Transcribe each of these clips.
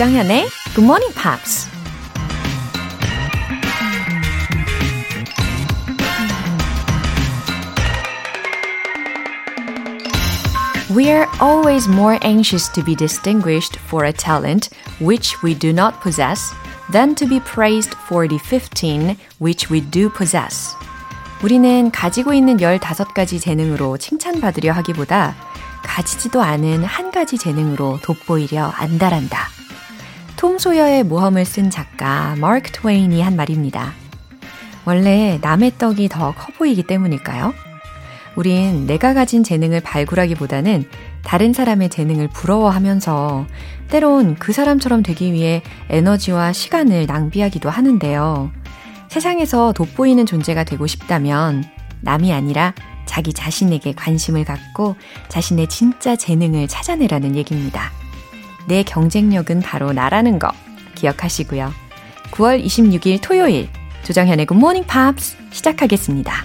조장현의 Good Morning Pops. We are always more anxious to be distinguished for a talent which we do not possess than to be praised for the 15 which we do possess. 우리는 가지고 있는 15가지 재능으로 칭찬받으려 하기보다 가지지도 않은 한 가지 재능으로 돋보이려 안달한다. 톰 소여의 모험을 쓴 작가 마크 트웨인이 한 말입니다. 원래 남의 떡이 더 커 보이기 때문일까요? 우린 내가 가진 재능을 발굴하기보다는 다른 사람의 재능을 부러워하면서 때론 그 사람처럼 되기 위해 에너지와 시간을 낭비하기도 하는데요. 세상에서 돋보이는 존재가 되고 싶다면 남이 아니라 자기 자신에게 관심을 갖고 자신의 진짜 재능을 찾아내라는 얘기입니다. 내 경쟁력은 바로 나라는 거 기억하시고요. 9월 26일 토요일 조정현의 Morning Pops 시작하겠습니다.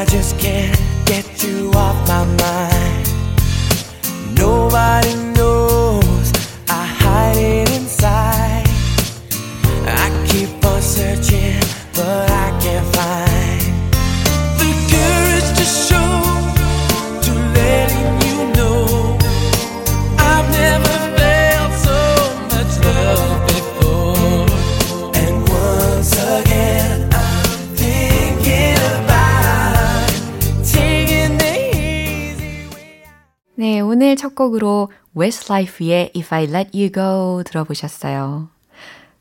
I just can't get you off my mind. 오늘 첫 곡으로 Westlife의 If I Let You Go 들어보셨어요.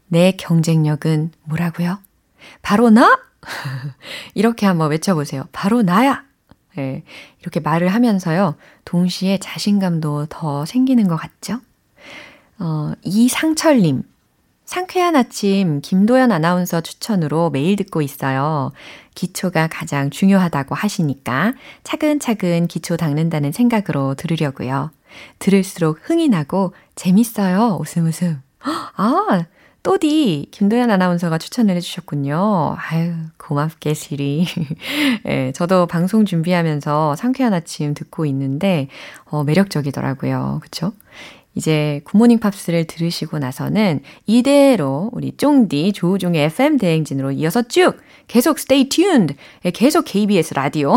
내 경쟁력은 뭐라고요? 바로 나? 이렇게 한번 외쳐보세요. 바로 나야! 네, 이렇게 말을 하면서요. 동시에 자신감도 더 생기는 것 같죠? 어, 이상철님. 상쾌한 아침 김도연 아나운서 추천으로 매일 듣고 있어요. 기초가 가장 중요하다고 하시니까 차근차근 기초 닦는다는 생각으로 들으려고요. 들을수록 흥이 나고 재밌어요. 웃음 웃음. 아, 또디 김도연 아나운서가 추천을 해주셨군요. 아유, 고맙게 시리. 예, 저도 방송 준비하면서 상쾌한 아침 듣고 있는데, 어, 매력적이더라고요. 그쵸? 이제 굿모닝 팝스를 들으시고 나서는 이대로 우리 쫑디 조우종의 FM 대행진으로 이어서 쭉 계속 stay tuned. 예, 계속 KBS 라디오.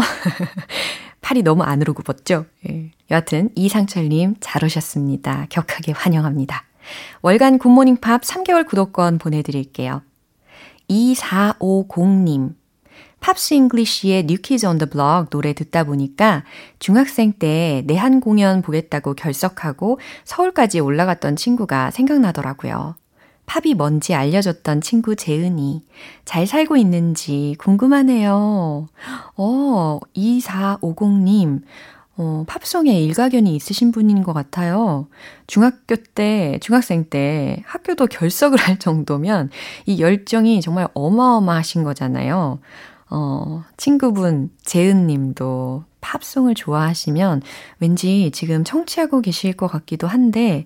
팔이 너무 안으로 굽었죠? 예. 여하튼 이상철님 잘 오셨습니다. 격하게 환영합니다. 월간 굿모닝 팝스 3개월 구독권 보내드릴게요. 2450님. Pops English의 New Kids on the Block 노래 듣다 보니까 중학생 때 내한 공연 보겠다고 결석하고 서울까지 올라갔던 친구가 생각나더라고요. 팝이 뭔지 알려줬던 친구 재은이 잘 살고 있는지 궁금하네요. 어, 2450님. 어, 팝송에 일가견이 있으신 분인 것 같아요. 중학교 때, 중학생 때 학교도 결석을 할 정도면 이 열정이 정말 어마어마하신 거잖아요. 어, 친구분 재은 님도 팝송을 좋아하시면 왠지 지금 청취하고 계실 것 같기도 한데,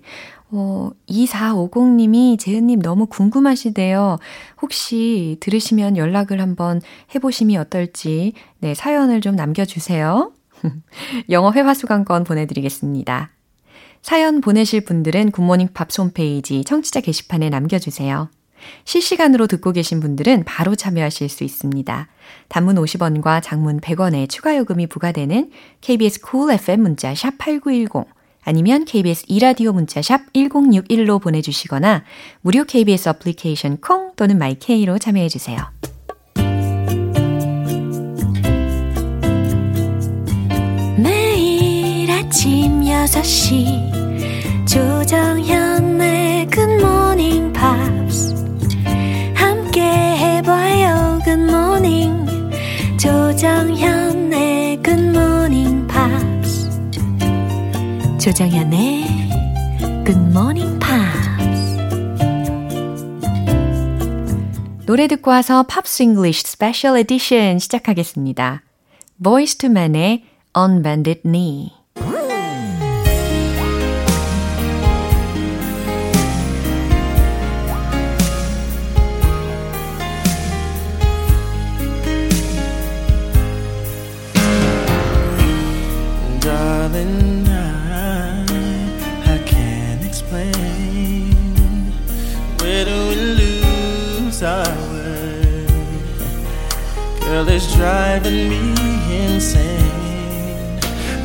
어, 2450님이 재은님 너무 궁금하시대요. 혹시 들으시면 연락을 한번 해보심이 어떨지, 네, 사연을 좀 남겨주세요. 영어 회화 수강권 보내드리겠습니다. 사연 보내실 분들은 굿모닝 팝스 홈페이지 청취자 게시판에 남겨주세요. 실시간으로 듣고 계신 분들은 바로 참여하실 수 있습니다. 단문 50원과 장문 100원의 추가 요금이 부과되는 KBS cool FM 문자 샵 8910 아니면 KBS 이라디오 문자 샵 1061로 보내 주시거나 무료 KBS 어플리케이션 콩 또는 my K로 참여해 주세요. 매일 아침 6시 조정현의 굿모닝 팝스 조정현의 Good morning pops 조정현의 Good morning pops 노래 듣고 와서 팝스 잉글리쉬 스페셜 에디션 시작하겠습니다. Voice to Man의 Unbended Knee is driving me insane.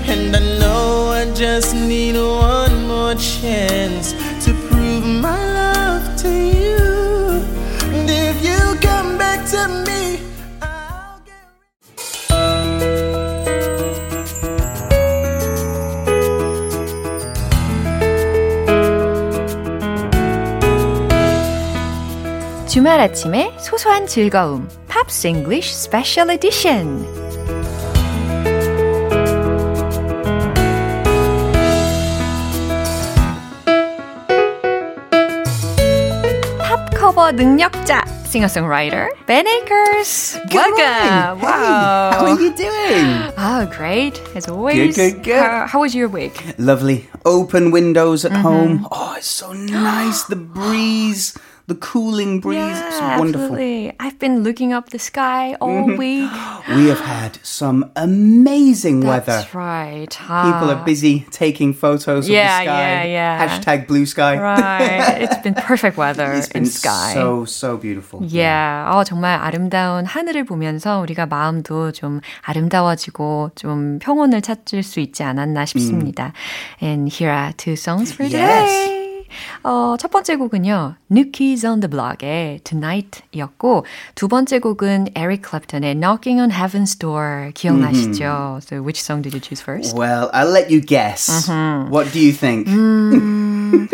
And I know I just need one more chance to prove my love to you. And if you come back to me. 주말 아침에 소소한 즐거움. 팝스 잉글리쉬 스페셜 에디션. 팝 커버 능력자. Singer-songwriter Ben Akers. Welcome. Hey, how are you doing? Oh, great. As always. Good, good, good. How, how was your week? Lovely. Open windows at home. Oh, it's so nice. The breeze, the cooling breeze. it's Yeah, wonderful. absolutely. I've been looking up the sky all week. We have had some amazing weather. That's right. People Ah. are busy taking photos Yeah, of the sky. yeah, yeah. Hashtag blue sky. Right. It's been perfect weather It's been and sky. so, so beautiful. Yeah. 어, 정말 아름다운 하늘을 보면서 우리가 마음도 좀 아름다워지고 좀 평온을 찾을 수 있지 않았나 싶습니다. And here are two songs for 음. Yes. 어, 첫 번째 곡은요, New Kids on the Block의 Tonight이었고, 두 번째 곡은 Eric Clapton의 Knocking on Heaven's Door 기억나시죠? So which song did you choose first? Well, I'll let you guess. Mm-hmm. What do you think? 음,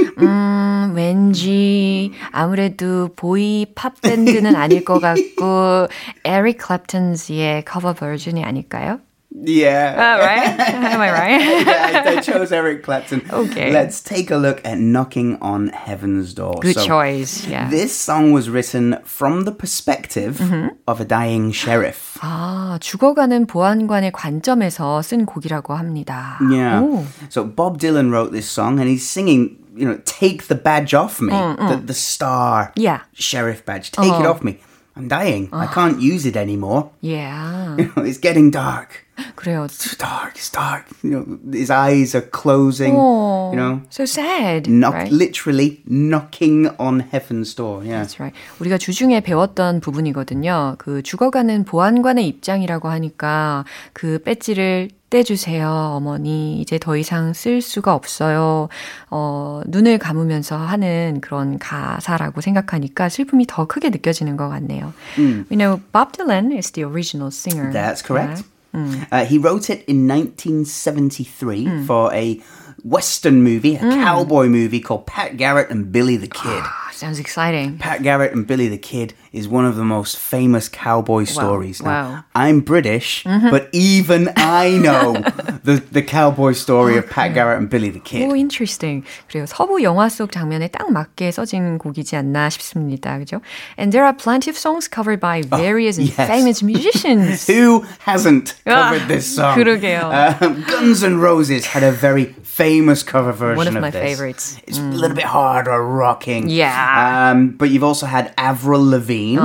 왠지 아무래도 보이 팝 밴드는 아닐 것 같고 에릭 클랩턴스의 커버 버전이 아닐까요? Yeah. Uh, right? Am I right? yeah, I, I chose Eric Clapton. Okay. Let's take a look at Knocking on Heaven's Door. Good So, choice. Yeah. This song was written from the perspective Mm-hmm. of a dying sheriff. 아, 죽어가는 보안관의 관점에서 쓴 곡이라고 합니다. Yeah. 오. So Bob Dylan wrote this song and he's singing, you know, take the badge off me, the, the star Mm, Yeah. sheriff badge. Take it Oh. off me. I'm dying. I can't use it anymore. Yeah. it's getting dark. 그래요. It's dark. It's dark. You know, his eyes are closing. Oh, You know, so sad. knock, right? literally knocking on heaven's door. Yeah. That's right. 우리가 주중에 배웠던 부분이거든요. 그 죽어가는 보안관의 입장이라고 하니까 그 배지를 떼주세요, 어머니. 이제 더 이상 쓸 수가 없어요. 어, 눈을 감으면서 하는 그런 가사라고 생각하니까 슬픔이 더 크게 느껴지는 것 같네요. We know Bob Dylan is the original singer. That's correct. right? Mm. Uh, he wrote it in 1973 mm. for a Western movie, a mm. cowboy movie called Pat Garrett and Billy the Kid. Ah. Ah, Sounds exciting. Pat Garrett and Billy the Kid is one of the most famous cowboy stories. Now, wow. I'm British, but even I know the, the cowboy story of Pat Garrett and Billy the Kid. 오, interesting. 그래요. 서부 영화 속 장면에 딱 맞게 써진 곡이지 않나 싶습니다. 그죠? And there are plenty of songs covered by various and yes. famous musicians. Who hasn't Ah, covered this song? 그러게요. Um, Guns N' Roses had a very famous cover version One of of my this. favorites. Mm. It's a little bit harder rocking. Yeah. Um, but you've also had Avril Lavigne,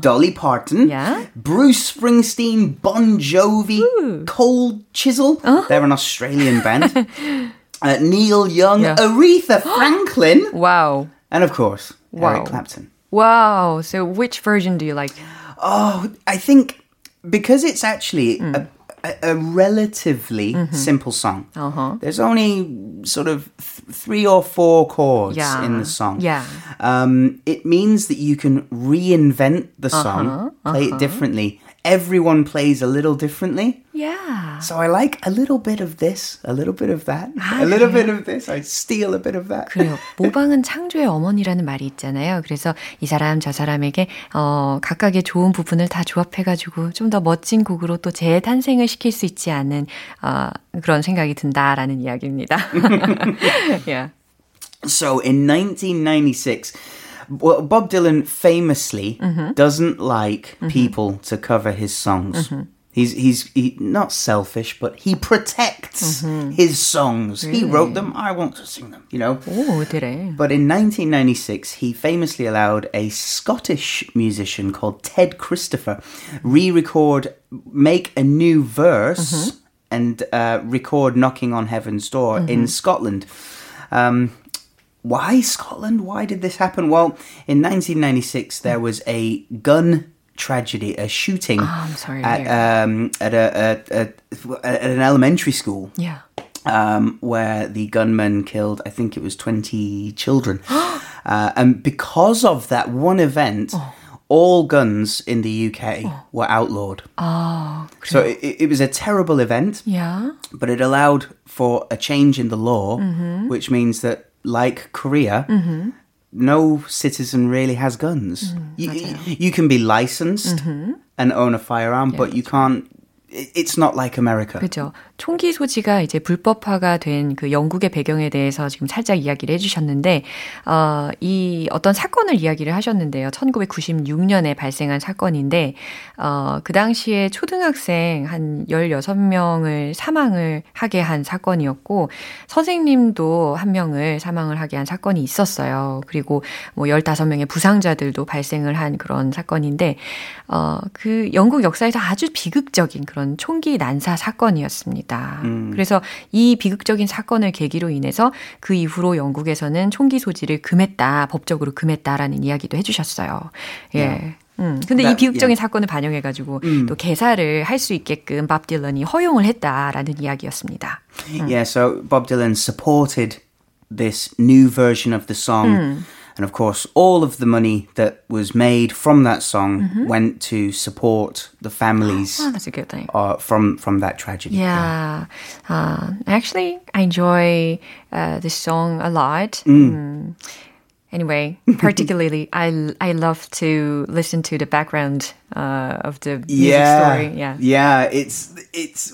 Dolly Parton, Yeah. Bruce Springsteen, Bon Jovi, Cold Chisel. Uh-huh. They're an Australian band. uh, Neil Young, Yeah. Aretha Franklin, Wow. and of course, Wow. Eric Clapton. Wow. So which version do you like? Oh, I think because it's actually Hmm. a, a, a relatively Mm-hmm. simple song. Uh-huh. There's only sort of th- three or four chords Yeah. in the song. Yeah. Um, it means that you can reinvent the song, Uh-huh. play it differently. Everyone plays a little differently. Yeah. So I like a little bit of this, a little bit of that, a little bit of this. I steal a bit of that. 그래요. 모방은 창조의 어머니라는 말이 있잖아요. 그래서 이 사람 저 사람에게 어, 각각의 좋은 부분을 다 조합해가지고 좀 더 멋진 곡으로 또 재탄생을 시킬 수 있지 않은 어, 그런 생각이 든다라는 이야기입니다. yeah. So in 1996, well, Bob Dylan famously mm-hmm. doesn't like mm-hmm. people to cover his songs. Mm-hmm. He's he's he, not selfish, but he protects mm-hmm. his songs. Really? He wrote them. I want to sing them. You know. Oh, did he? But in 1996, he famously allowed a Scottish musician called Ted Christopher re-record, make a new verse, mm-hmm. and uh, record "Knocking on Heaven's Door" in mm-hmm. Scotland. Um, why Scotland? Why did this happen? Well, in 1996, there was a gun tragedy, a shooting I'm sorry at um, at a, a, a at an elementary school. Yeah. um, where the gunman killed, I think it was 20 children. uh, and because of that one event, all guns in the UK were outlawed. 아, So it, it was a terrible event, yeah. but it allowed for a change in the law, which means that, like Korea, mm-hmm. no citizen really has guns. Mm, you, you can be licensed mm-hmm. and own a firearm, but you can't. It- It's not like America. 그죠. 총기 소지가 이제 불법화가 된 그 영국의 배경에 대해서 지금 살짝 이야기를 해주셨는데, 어, 이 어떤 사건을 이야기를 하셨는데요. 1996년에 발생한 사건인데, 어, 그 당시에 초등학생 한 16명을 사망을 하게 한 사건이었고, 선생님도 한 명을 사망을 하게 한 사건이 있었어요. 그리고 뭐 15명의 부상자들도 발생을 한 그런 사건인데, 어, 그 영국 역사에서 아주 비극적인 그런 총기 난사 사건이었습니다. 그래서 이 비극적인 사건을 계기로 인해서 그 이후로 영국에서는 총기 소지를 금했다, 법적으로 금했다라는 이야기도 해주셨어요. 예. 음, 근데 이 That- 비극적인 yeah. 사건을 반영해가지고 또 개사를 할 수 있게끔 밥 딜런이 허용을 했다라는 이야기였습니다. Yeah, so Bob Dylan supported this new version of the song. And of course, all of the money that was made from that song went to support the families Oh, that's a good thing. uh, from, from that tragedy. Yeah. Uh, actually, I enjoy uh, this song a lot. Mm. Anyway, particularly, I, I love to listen to the background uh, of the music Yeah, story. Yeah. yeah. It's it's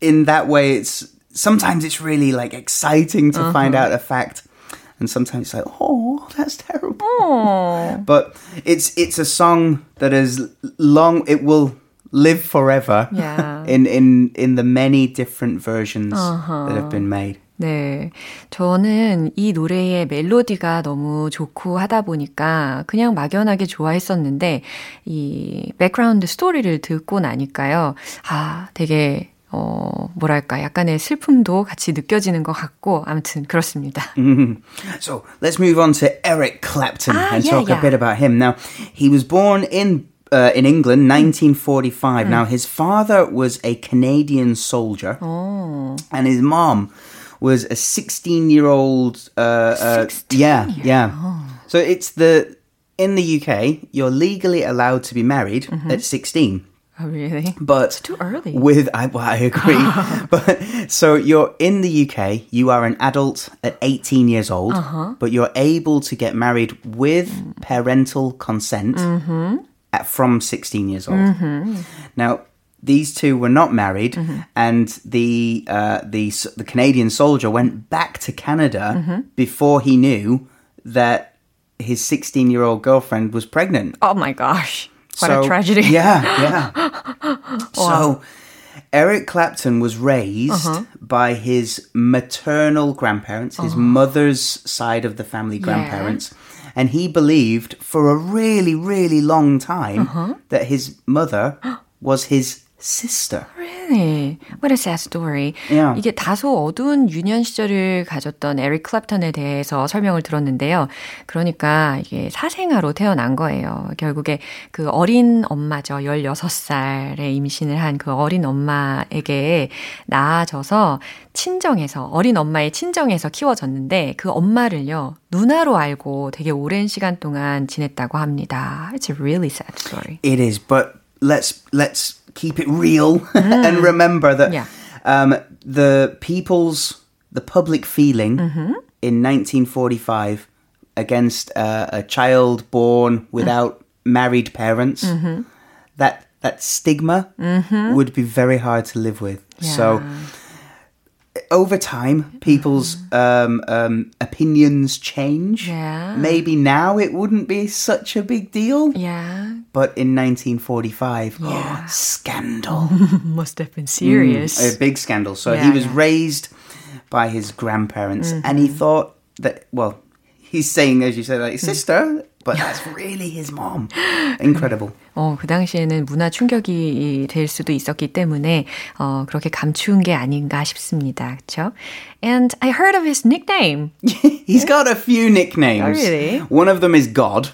in that way. It's sometimes it's really like exciting to find out a fact, and sometimes it's like, oh, that's terrible. Oh. But it's it's a song that is long. It will live forever. Yeah. In in in the many different versions that have been made. 네. 저는 이 노래의 멜로디가 너무 좋고 하다 보니까 그냥 막연하게 좋아했었는데 이 백그라운드 스토리를 듣고 나니까요. 아, 되게 어, 뭐랄까, 약간의 슬픔도 같이 느껴지는 것 같고, 아무튼 그렇습니다. So let's move on to Eric Clapton Ah, and yeah, talk yeah. a bit about him. Now, he was born in uh, in England, 1945. Now, his father was a Canadian soldier, and his mom was a 16 year old. Uh, uh, yeah, yeah. So it's the in the UK, you're legally allowed to be married at 16. Oh, really? But too early. With I, well, I agree. but so you're in the UK, you are an adult at 18 years old, Uh-huh. but you're able to get married with parental consent Mm-hmm. at, from 16 years old. Now these two were not married, Mm-hmm. and the uh, the the Canadian soldier went back to Canada Mm-hmm. before he knew that his 16 year old girlfriend was pregnant. Oh my gosh. What So- a tragedy. Yeah, yeah. So Eric Clapton was raised Uh-huh. by his maternal grandparents, his mother's side of the family grandparents. And he believed for a really, really long time Uh-huh. that his mother was his sister. Really? What a sad story. Yeah. 이게 다소 어두운 유년 시절을 가졌던 에릭 클랩턴에 대해서 설명을 들었는데요. 그러니까 이게 사생아로 태어난 거예요. 결국에 그 어린 엄마죠. 16살에 임신을 한 그 어린 엄마에게 낳아져서 친정에서, 어린 엄마의 친정에서 키워졌는데 그 엄마를요, 누나로 알고 되게 오랜 시간 동안 지냈다고 합니다. It's a really sad story. It is, but let's let's keep it real mm. and remember that Yeah. um, the people's the public feeling mm-hmm. in 1945 against uh, a child born mm. without married parents mm-hmm. that that stigma mm-hmm. would be very hard to live with. So over time, people's um, um, opinions change. Yeah. Maybe now it wouldn't be such a big deal. Yeah. But in 1945, Yeah. scandal. Must have been serious. a big scandal. So Yeah, he was yeah. raised by his grandparents and he thought that, well, he's saying, as you said, like, sister, but that's really his mom. Incredible. 어, 그 당시에는 문화 충격이 될 수도 있었기 때문에 어, 그렇게 감추은 게 아닌가 싶습니다. 그렇죠? And I heard of his nickname. he's got a few nicknames. Oh, really? One of them is God.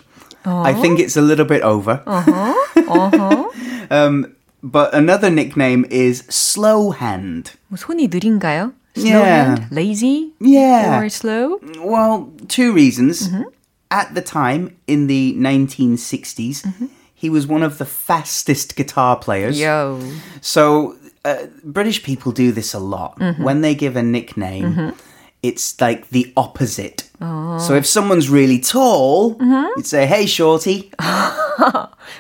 I think it's a little bit over. Uh-huh. Uh-huh. Um, but another nickname is Slow Hand. 뭐 손이 느린가요? Slow Yeah. hand? Lazy? Yeah. Or slow? Well, two reasons. Mm-hmm. At the time, in the 1960s, Mm-hmm. he was one of the fastest guitar players. Yo. So, uh, British people do this a lot. Mm-hmm. When they give a nickname, it's like the opposite. Oh. So, if someone's really tall, Mm-hmm. you'd say, hey, shorty.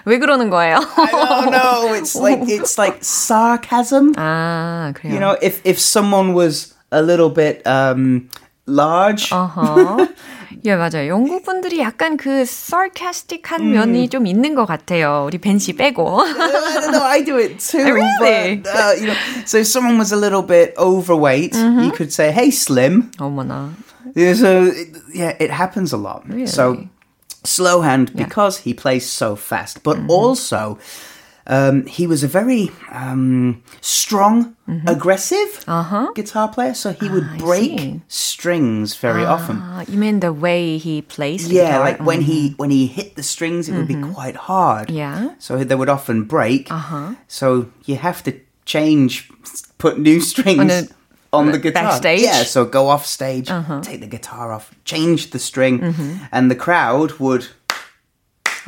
왜 그러는 거예요? I don't know. It's like, it's like sarcasm. 아, 그래요. You know, if, if someone was a little bit um, large, 어허. 예, 맞아요. 영국 분들이 약간 그 sarcastic한 음. 면이 좀 있는 것 같아요. 우리 벤씨 빼고. I don't know. I do it too. Really? But, uh, you know, so if someone was a little bit overweight, Mm-hmm. you could say, "Hey, slim." 어머나. Yeah, so it, yeah, it happens a lot. So Really? slow hand because he plays so fast, but Mm-hmm. also. Um, he was a very um, strong, aggressive guitar player, so he would Mm-hmm. Ah, break strings very often. you mean the way he plays Yeah, like when he when he hit the strings, it would be quite hard. Mm-hmm. Yeah. So they would often break. Uh-huh. So you have to change, put new strings on the guitar. backstage? Yeah. So go off stage, Uh-huh. take the guitar off, change the string, Mm-hmm. and the crowd would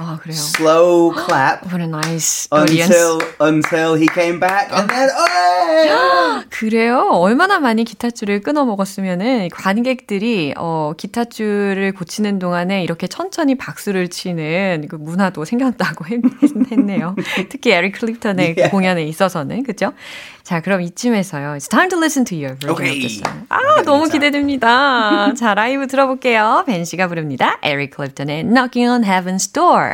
아, 그래요. slow clap What a nice audience. until until he came back, and then oh, 그래요? 얼마나 많이 기타줄을 끊어 먹었으면은 관객들이 어, 기타줄을 고치는 동안에 이렇게 천천히 박수를 치는 그 문화도 생겼다고 했, 했네요. 특히 에릭 클립턴의 그 Yeah. 공연에 있어서는 그죠? 자, 그럼 이쯤에서요. It's time to listen to your version Okay. of the song. 아, 너무 기대됩니다. 자, 라이브 들어볼게요. 벤 씨가 부릅니다. 에릭 클립턴의 Knocking on Heaven's Door.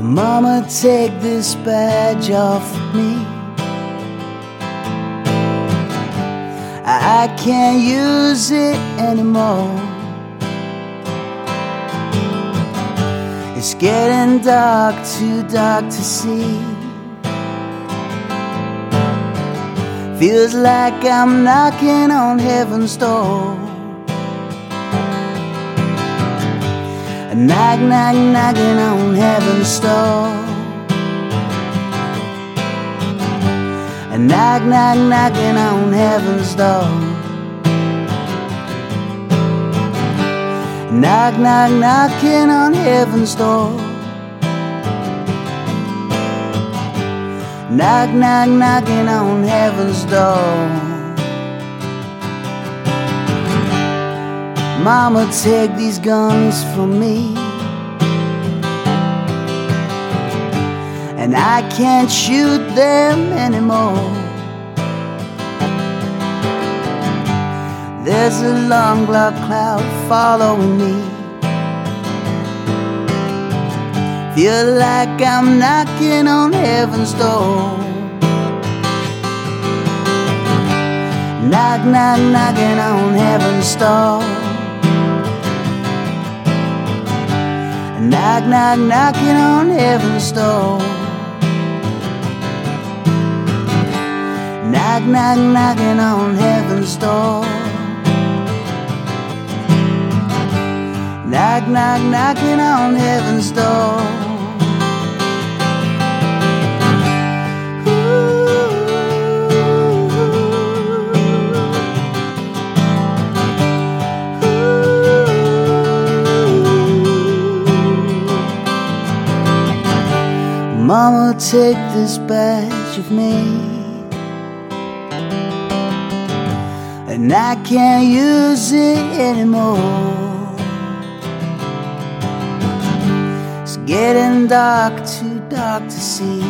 Mama, take this badge off me. I can't use it anymore. It's getting dark, too dark to see. Feels like I'm knocking on heaven's door. Knock, knock, knocking on heaven's door. Knock, knock, knocking on heaven's door. Knock, knock, knocking on heaven's door. Knock, knock, knocking on heaven's door. Mama, take these guns from me. And I can't shoot them anymore. There's a long black cloud following me. Feel like I'm knocking on heaven's door. Knock, knock, knocking on heaven's door. Knock, knock, knocking on heaven's door. Knock, knock, knocking on heaven's door. Knock, knock, knocking on heaven's door. Mama, take this badge of me. And I can't use it anymore. Getting dark, too dark to see.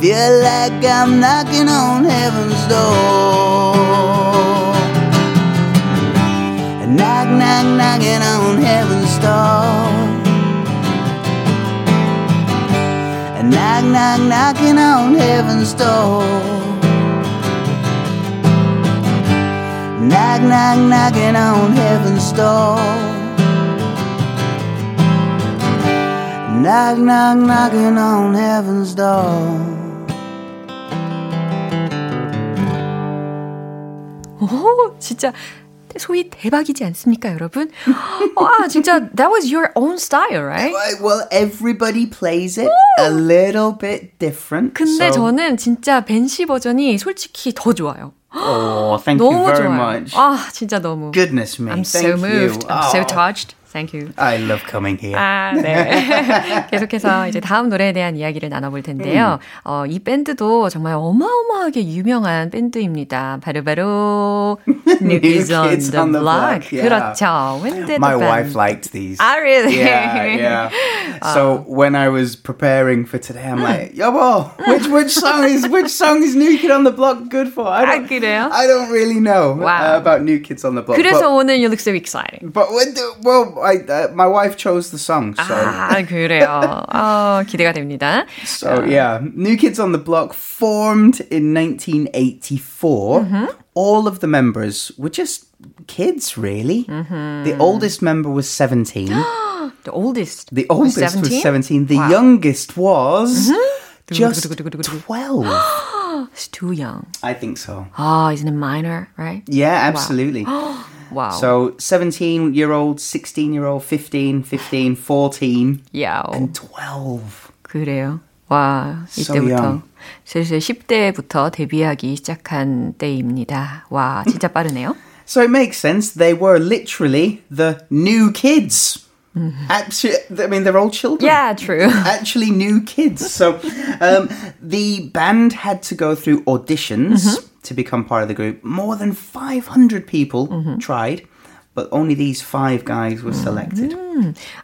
Feel like I'm knocking on heaven's door. Knock, knock, knocking on heaven's door. Knock, knock, knocking on heaven's door. Knock, knock, knocking on heaven's door. Knock, knock, knocking on heaven's door. 오, 진짜 소위 대박이지 않습니까, 여러분? 와, 진짜 that was your own style, right? Well, everybody plays it a little bit different. 근데 so- 저는 진짜 벤시 버전이 솔직히 더 좋아요. Oh, thank you 너무 very 좋아요. much. 아, 진짜 너무. Goodness me. I'm thank so moved. you. I'm so Oh, touched. Thank you. I love coming here. 아, 네. 계속해서 이제 다음 노래에 대한 이야기를 나눠볼 텐데요. 어, 이 밴드도 정말 어마어마하게 유명한 밴드입니다. 바로바로 New Kids on Kids the on the Block. Block, yeah. 그렇죠. When did My the wife band... liked these. Ah, really? Yeah, yeah. So when I was preparing for today, I'm like, Yobo, which which song is which song is New Kid on the Block good for? I 아, don't, 그래요? I don't really know Wow. uh, about New Kids on the Block. 그래서 but, 오늘 you look so exciting. but when the, well, I, uh, my wife chose the song, so 아, 그래요. 어, 기대가 됩니다. so yeah. New Kids on the Block formed in 1984. Mm-hmm. All of the members were just kids, really. Mm-hmm. The oldest member was 17. The oldest. The oldest was 17? 17. The Wow. youngest was Mm-hmm. just 두구두구두구두구. 12. It's too young. I think so. Ah, isn't it minor, right? Yeah, absolutely. Wow. So 17 year old, 16 year old, 15, 15, 14, yeah. and 12. 그래요. 와, So 이때부터 young. 슬슬 10대부터 데뷔하기 시작한 때입니다. 와, 진짜 빠르네요. So it makes sense. They were literally the new kids. Actually, I mean, they're all children. Yeah, true. actually new kids. So um, the band had to go through auditions to become part of the group. More than 500 people tried, but only these five guys were selected.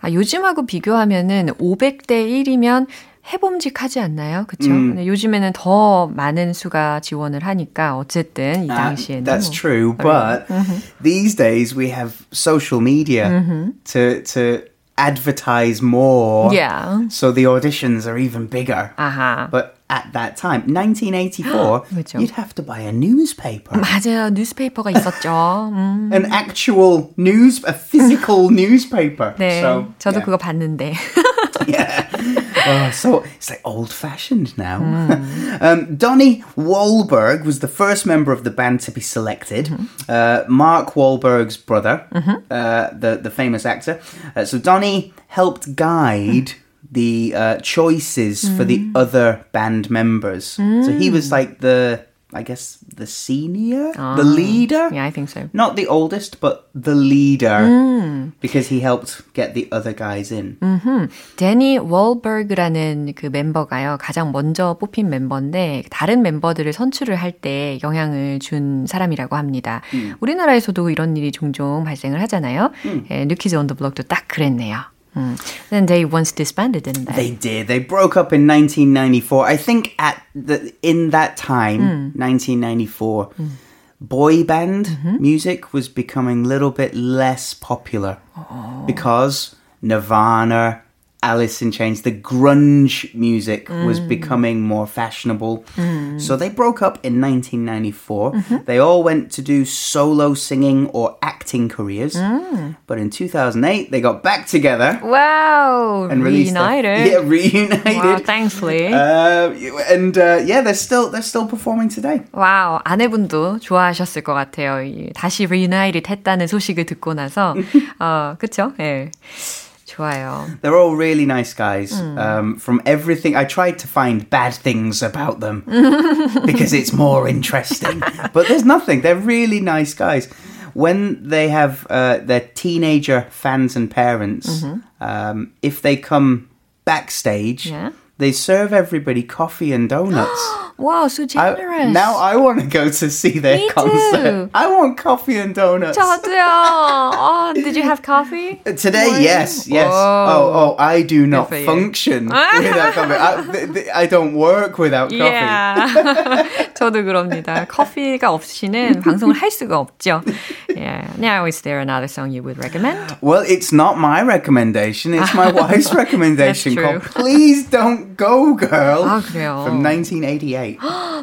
아, 요즘하고 비교하면은 500대 1이면 해봄직하지 않나요? 그쵸? 음. 근데 요즘에는 더 많은 수가 지원을 하니까 어쨌든 이 Uh, 당시에는 that's 뭐. true, but these days we have social media to to advertise more. Yeah. So the auditions are even bigger. 아하. But at that time, 1984, 그죠. you'd have to buy a newspaper. 맞아요. 뉴스페이퍼가 있었죠. 음, an actual news, a physical newspaper. 네. So, 저도 yeah. 그거 봤는데. Oh, so it's like old fashioned now. um, Donnie Wahlberg was the first member of the band to be selected. Uh, Mark Wahlberg's brother, uh, the, the famous actor. Uh, so Donnie helped guide The uh, choices for the other band members. So he was like the, I guess, the senior, the leader. Yeah, I think so. Not the oldest, but the leader. Because he helped get the other guys in. 데니 월버그라는 그 멤버가요 가장 먼저 뽑힌 멤버인데 다른 멤버들을 선출을 할 때 영향을 준 사람이라고 합니다. 우리나라에서도 이런 일이 종종 발생을 하잖아요. 예, 뉴키즈 온 더 블록도 딱 그랬네요. 음. Then they once disbanded, didn't They they? did. They broke up in 1994. I think at the in that time, hmm. 1994, hmm. boy band mm-hmm. music was becoming a little bit less popular oh. because Nirvana, Alice in Chains, the grunge music was becoming more fashionable. So they broke up in 1994. They all went to do solo singing or acting careers. But in 2008, they got back together Wow, and released their- reunited. yeah, reunited. Wow, thanks, Lee. Uh, and uh, yeah, they're still they're still performing today. 와우, 아내분도 좋아하셨을 것 같아요. 이 다시 reunited 했다는 소식을 듣고 나서. 어, 그쵸? 예. 좋아요. They're all really nice guys. Um, from everything, I tried to find bad things about them because it's more interesting. but there's nothing. They're really nice guys. When they have uh, their teenager fans and parents, um, if they come backstage, Yeah. they serve everybody coffee and donuts. Wow, so I- generous. now I want to go to see their Me concert. too. I want coffee and donuts. 저도요. Oh, did you have coffee? Today, Morning? yes, yes. Whoa. Oh, oh, I do not for you. function without coffee. I, th- th- I don't work without coffee. Yeah. 저도 그럽니다. 커피가 없이는 방송을 할 수가 없죠. Yeah. Now, is there another song you would recommend? Well, it's not my recommendation. It's my wife's recommendation. true. called Please Don't Go, Girl. 아, 그래요. From 1988. great.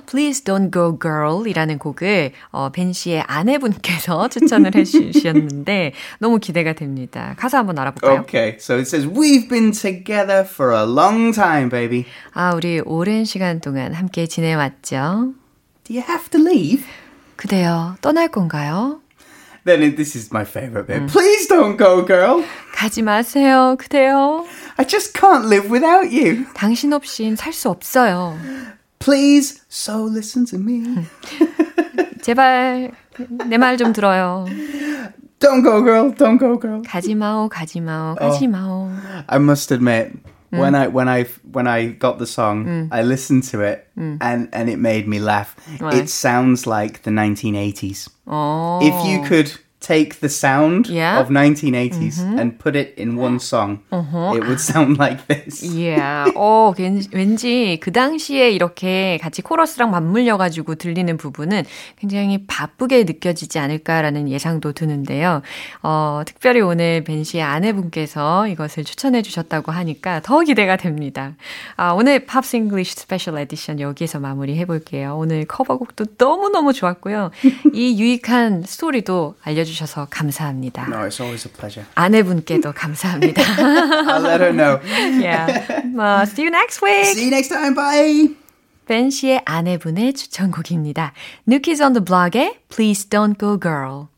Please Don't Go Girl 이라는 곡을 어, 벤 씨의 아내분께서 추천을 해주셨는데 너무 기대가 됩니다. 가사 한번 알아볼까요? Okay, so it says, We've been together for a long time, baby. 아, 우리 오랜 시간 동안 함께 지내왔죠. Do you have to leave? 그대여 떠날 건가요? Then this is my favorite bit. Please don't go, girl. 가지 마세요, 그대여. I just can't live without you. 당신 없인 살 수 없어요. Please, so listen to me. 제발 내 말 좀 들어요. Don't go, girl. Don't go, girl. 가지 마오, 가지 마오, 가지 마오. I must admit, when I when I when I got the song, I listened to it and and it made me laugh. Why? It sounds like the 1980s. 어. If you could take the sound Yeah. of 1980s and put it in one song, it would sound like this. Yeah. 어, 왠- 왠지 그 당시에 이렇게 같이 코러스랑 맞물려 가지고 들리는 부분은 굉장히 바쁘게 느껴지지 않을까라는 예상도 드는데요. 어, 특별히 오늘 벤 씨의 아내분께서 이것을 추천해 주셨다고 하니까 더 기대가 됩니다. 아, 오늘 Pops English special edition 여기에서 마무리 해 볼게요. 오늘 커버곡도 너무너무 좋았고요. 이 유익한 스토리도 알려 주셔서 감사합니다. No, it's always a pleasure. 아내분께도 감사합니다. I'll let her know. yeah. Uh, see you next week. See you next time. Bye. 벤 씨의 아내분의 추천곡입니다. New Kids on the Block의 Please Don't Go Girl.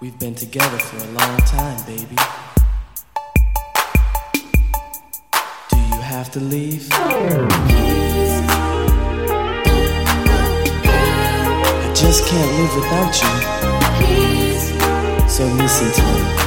We've been together for a long time, baby. Do you have to leave? Just can't live without you. So listen to me.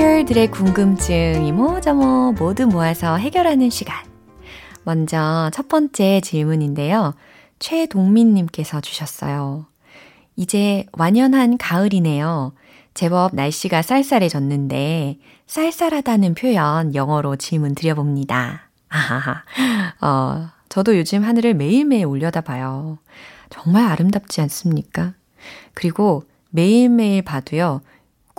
GMPR들의 궁금증 이모 저모 모두 모아서 해결하는 시간. 먼저 첫 번째 질문인데요. 최동민님께서 주셨어요. 이제 완연한 가을이네요. 제법 날씨가 쌀쌀해졌는데 쌀쌀하다는 표현 영어로 질문 드려봅니다. 아하하. 어, 저도 요즘 하늘을 매일매일 올려다 봐요. 정말 아름답지 않습니까? 그리고 매일매일 봐도요.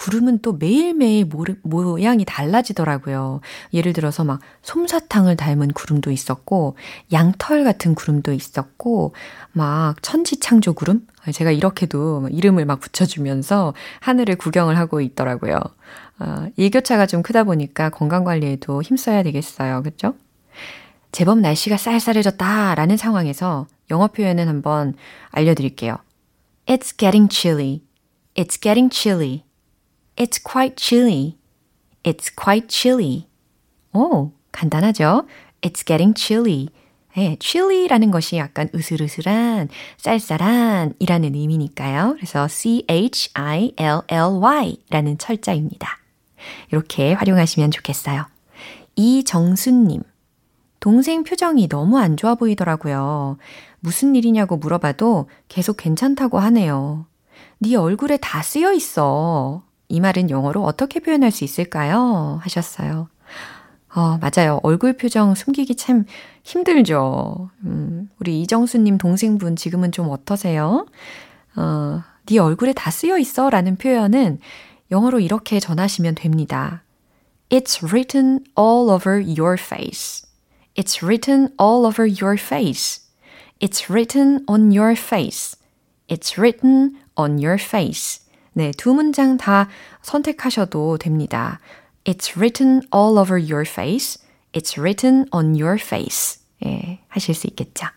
구름은 또 매일매일 모르, 모양이 달라지더라고요. 예를 들어서 막 솜사탕을 닮은 구름도 있었고, 양털 같은 구름도 있었고, 막 천지창조 구름? 제가 이렇게도 이름을 막 붙여주면서 하늘을 구경을 하고 있더라고요. 어, 일교차가 좀 크다 보니까 건강관리에도 힘써야 되겠어요. 그죠? 제법 날씨가 쌀쌀해졌다라는 상황에서 영어 표현은 한번 알려드릴게요. It's getting chilly. It's getting chilly. It's quite chilly. It's quite chilly. 오, 간단하죠? It's getting chilly. 네, chilly라는 것이 약간 으슬으슬한, 쌀쌀한 이라는 의미니까요. 그래서 C-H-I-L-L-Y 라는 철자입니다. 이렇게 활용하시면 좋겠어요. 이정수님. 동생 표정이 너무 안 좋아 보이더라고요. 무슨 일이냐고 물어봐도 계속 괜찮다고 하네요. 네 얼굴에 다 쓰여 있어. 이 말은 영어로 어떻게 표현할 수 있을까요? 하셨어요. 어, 맞아요. 얼굴 표정 숨기기 참 힘들죠. 음, 우리 이정수님 동생분 지금은 좀 어떠세요? 어, 네 얼굴에 다 쓰여 있어 라는 표현은 영어로 이렇게 전하시면 됩니다. It's written all over your face. It's written all over your face. It's written on your face. It's written on your face. 네, 두 문장 다 선택하셔도 됩니다. It's written all over your face. It's written on your face. 예, 하실 수 있겠죠.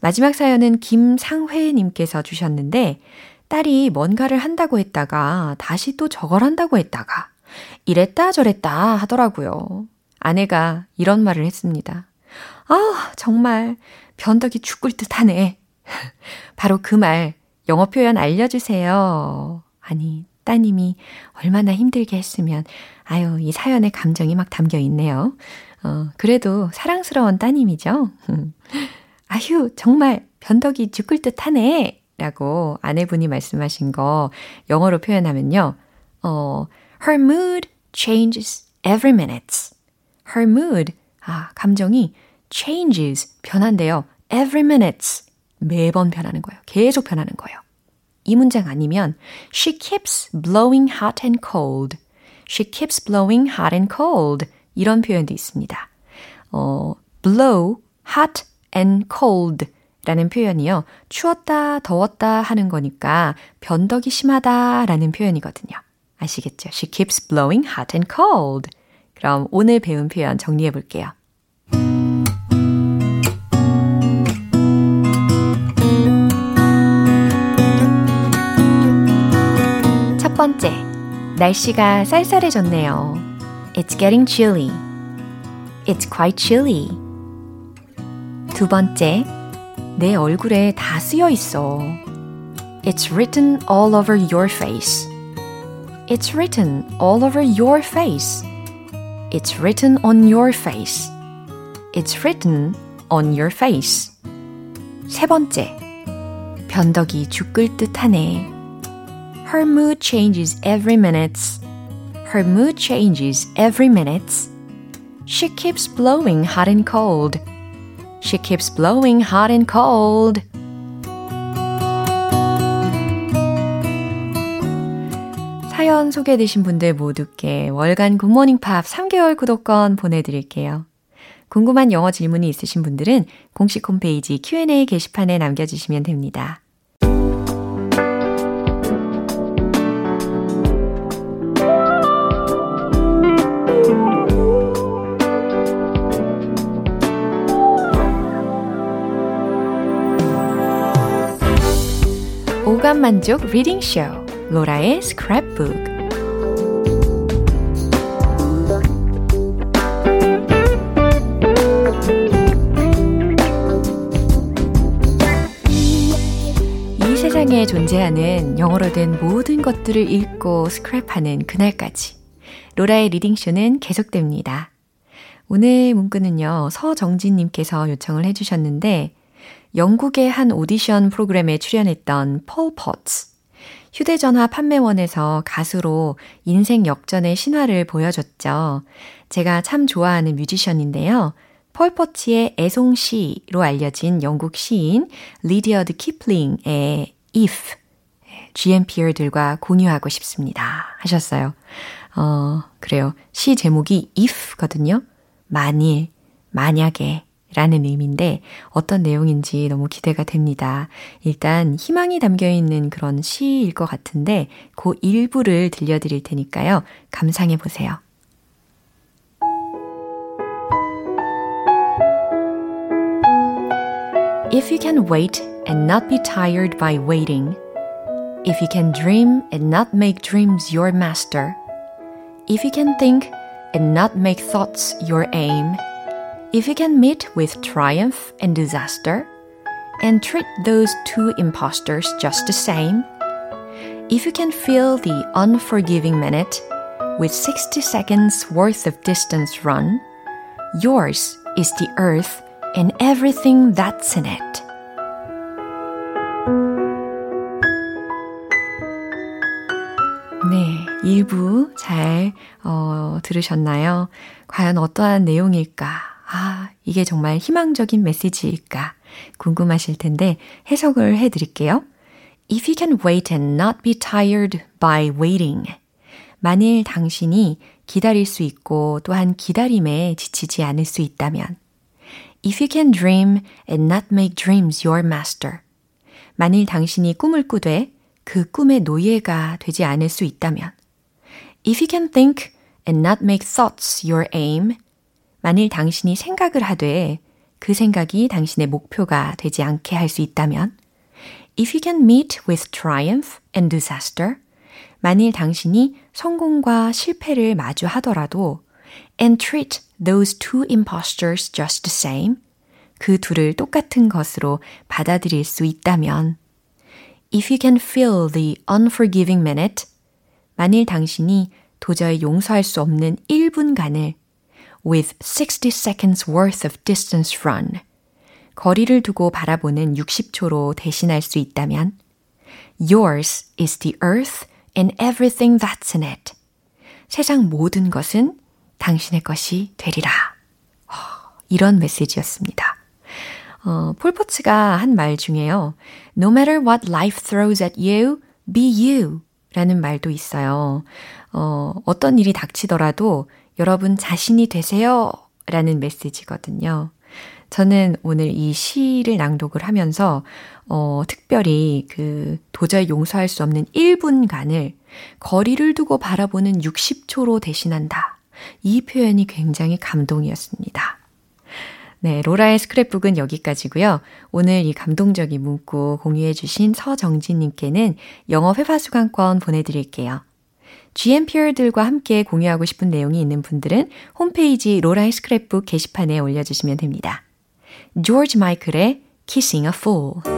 마지막 사연은 김상회님께서 주셨는데, 딸이 뭔가를 한다고 했다가 다시 또 저걸 한다고 했다가 이랬다 저랬다 하더라고요. 아내가 이런 말을 했습니다. 아, 정말 변덕이 죽을 듯 하네. 바로 그 말, 영어 표현 알려주세요. 아니, 따님이 얼마나 힘들게 했으면, 아유, 이 사연에 감정이 막 담겨 있네요. 어, 그래도 사랑스러운 따님이죠. 아휴, 정말 변덕이 죽을 듯 하네. 라고 아내분이 말씀하신 거 영어로 표현하면요. 어, her mood changes every minute. her mood, 아, 감정이 changes, 변한대요. every minute. 매번 변하는 거예요. 계속 변하는 거예요. 이 문장 아니면 she keeps blowing hot and cold. she keeps blowing hot and cold. 이런 표현도 있습니다. 어, blow, hot and cold 라는 표현이요. 추웠다, 더웠다 하는 거니까 변덕이 심하다 라는 표현이거든요. 아시겠죠? She keeps blowing hot and cold. 그럼 오늘 배운 표현 정리해 볼게요. 번째, 날씨가 쌀쌀해졌네요. It's getting chilly. It's quite chilly. 두 번째, 내 얼굴에 다 쓰여 있어. It's written all over your face. It's written all over your face. It's written on your face. It's written on your face. 세 번째, 변덕이 죽을 듯 하네. Her mood changes every minute. Her mood changes every minute. She keeps blowing hot and cold. She keeps blowing hot and cold. 사연 소개되신 분들 모두께 월간 굿모닝 팝 3개월 구독권 보내드릴게요. 궁금한 영어 질문이 있으신 분들은 공식 홈페이지 Q&A 게시판에 남겨주시면 됩니다. 오감 만족 리딩 쇼 로라의 스크랩북 이 세상에 존재하는 영어로 된 모든 것들을 읽고 스크랩하는 그날까지 로라의 reading 쇼는 계속됩니다. 오늘 문구는요, 서정진님께서 요청을 해주셨는데, 영국의 한 오디션 프로그램에 출연했던 폴 포츠. 휴대전화 판매원에서 가수로 인생 역전의 신화를 보여줬죠. 제가 참 좋아하는 뮤지션인데요. 폴 포츠의 애송시로 알려진 영국 시인 리디어드 키플링의 If GMPer들과 공유하고 싶습니다. 하셨어요. 어, 그래요. 시 제목이 if거든요. 만일, 만약에 라는 의미인데 어떤 내용인지 너무 기대가 됩니다. 일단 희망이 담겨 있는 그런 시일 것 같은데 그 일부를 들려드릴 테니까요. 감상해 보세요. If you can wait and not be tired by waiting, if you can dream and not make dreams your master, if you can think and not make thoughts your aim, if you can meet with triumph and disaster, and treat those two impostors just the same, if you can feel the unforgiving minute with 60 seconds worth of distance run, yours is the earth and everything that's in it. 네, 일부 잘 어, 들으셨나요? 과연 어떠한 내용일까? 아, 이게 정말 희망적인 메시지일까? 궁금하실 텐데 해석을 해 드릴게요. If you can wait and not be tired by waiting. 만일 당신이 기다릴 수 있고 또한 기다림에 지치지 않을 수 있다면 If you can dream and not make dreams your master. 만일 당신이 꿈을 꾸되 그 꿈의 노예가 되지 않을 수 있다면. If you can think and not make thoughts your aim. 만일 당신이 생각을 하되 그 생각이 당신의 목표가 되지 않게 할 수 있다면. If you can meet with triumph and disaster. 만일 당신이 성공과 실패를 마주하더라도 and treat those two impostors just the same. 그 둘을 똑같은 것으로 받아들일 수 있다면 If you can feel the unforgiving minute. 만일 당신이 도저히 용서할 수 없는 1분간을 with 60 seconds worth of distance run. 거리를 두고 바라보는 60초로 대신할 수 있다면 Yours is the earth and everything that's in it. 세상 모든 것은 당신의 것이 되리라. 어, 이런 메시지였습니다. 어, 폴포츠가 한 말 중에요. No matter what life throws at you, be you. 라는 말도 있어요. 어, 어떤 일이 닥치더라도 여러분 자신이 되세요. 라는 메시지거든요. 저는 오늘 이 시를 낭독을 하면서, 어, 특별히 그 도저히 용서할 수 없는 1분간을 거리를 두고 바라보는 60초로 대신한다. 이 표현이 굉장히 감동이었습니다. 네, 로라의 스크랩북은 여기까지고요. 오늘 이 감동적인 문구 공유해 주신 서정진님께는 영어 회화 수강권 보내드릴게요. GMPR들과 함께 공유하고 싶은 내용이 있는 분들은 홈페이지 로라의 스크랩북 게시판에 올려주시면 됩니다. 조지 마이클의 Kissing a Fool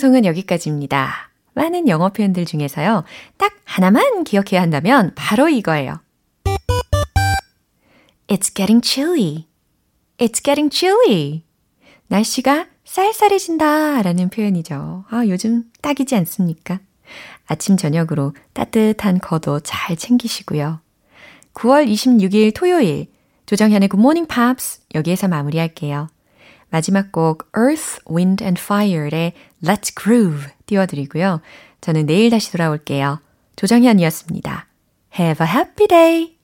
방송은 여기까지입니다. 많은 영어 표현들 중에서요. 딱 하나만 기억해야 한다면 바로 이거예요. It's getting chilly. It's getting chilly. 날씨가 쌀쌀해진다 라는 표현이죠. 아, 요즘 딱이지 않습니까? 아침, 저녁으로 따뜻한 겉옷 잘 챙기시고요. 9월 26일 토요일 조정현의 Good Morning Pops 여기에서 마무리할게요. 마지막 곡 Earth, Wind and Fire의 Let's Groove 띄워드리고요. 저는 내일 다시 돌아올게요. 조정현이었습니다. Have a happy day!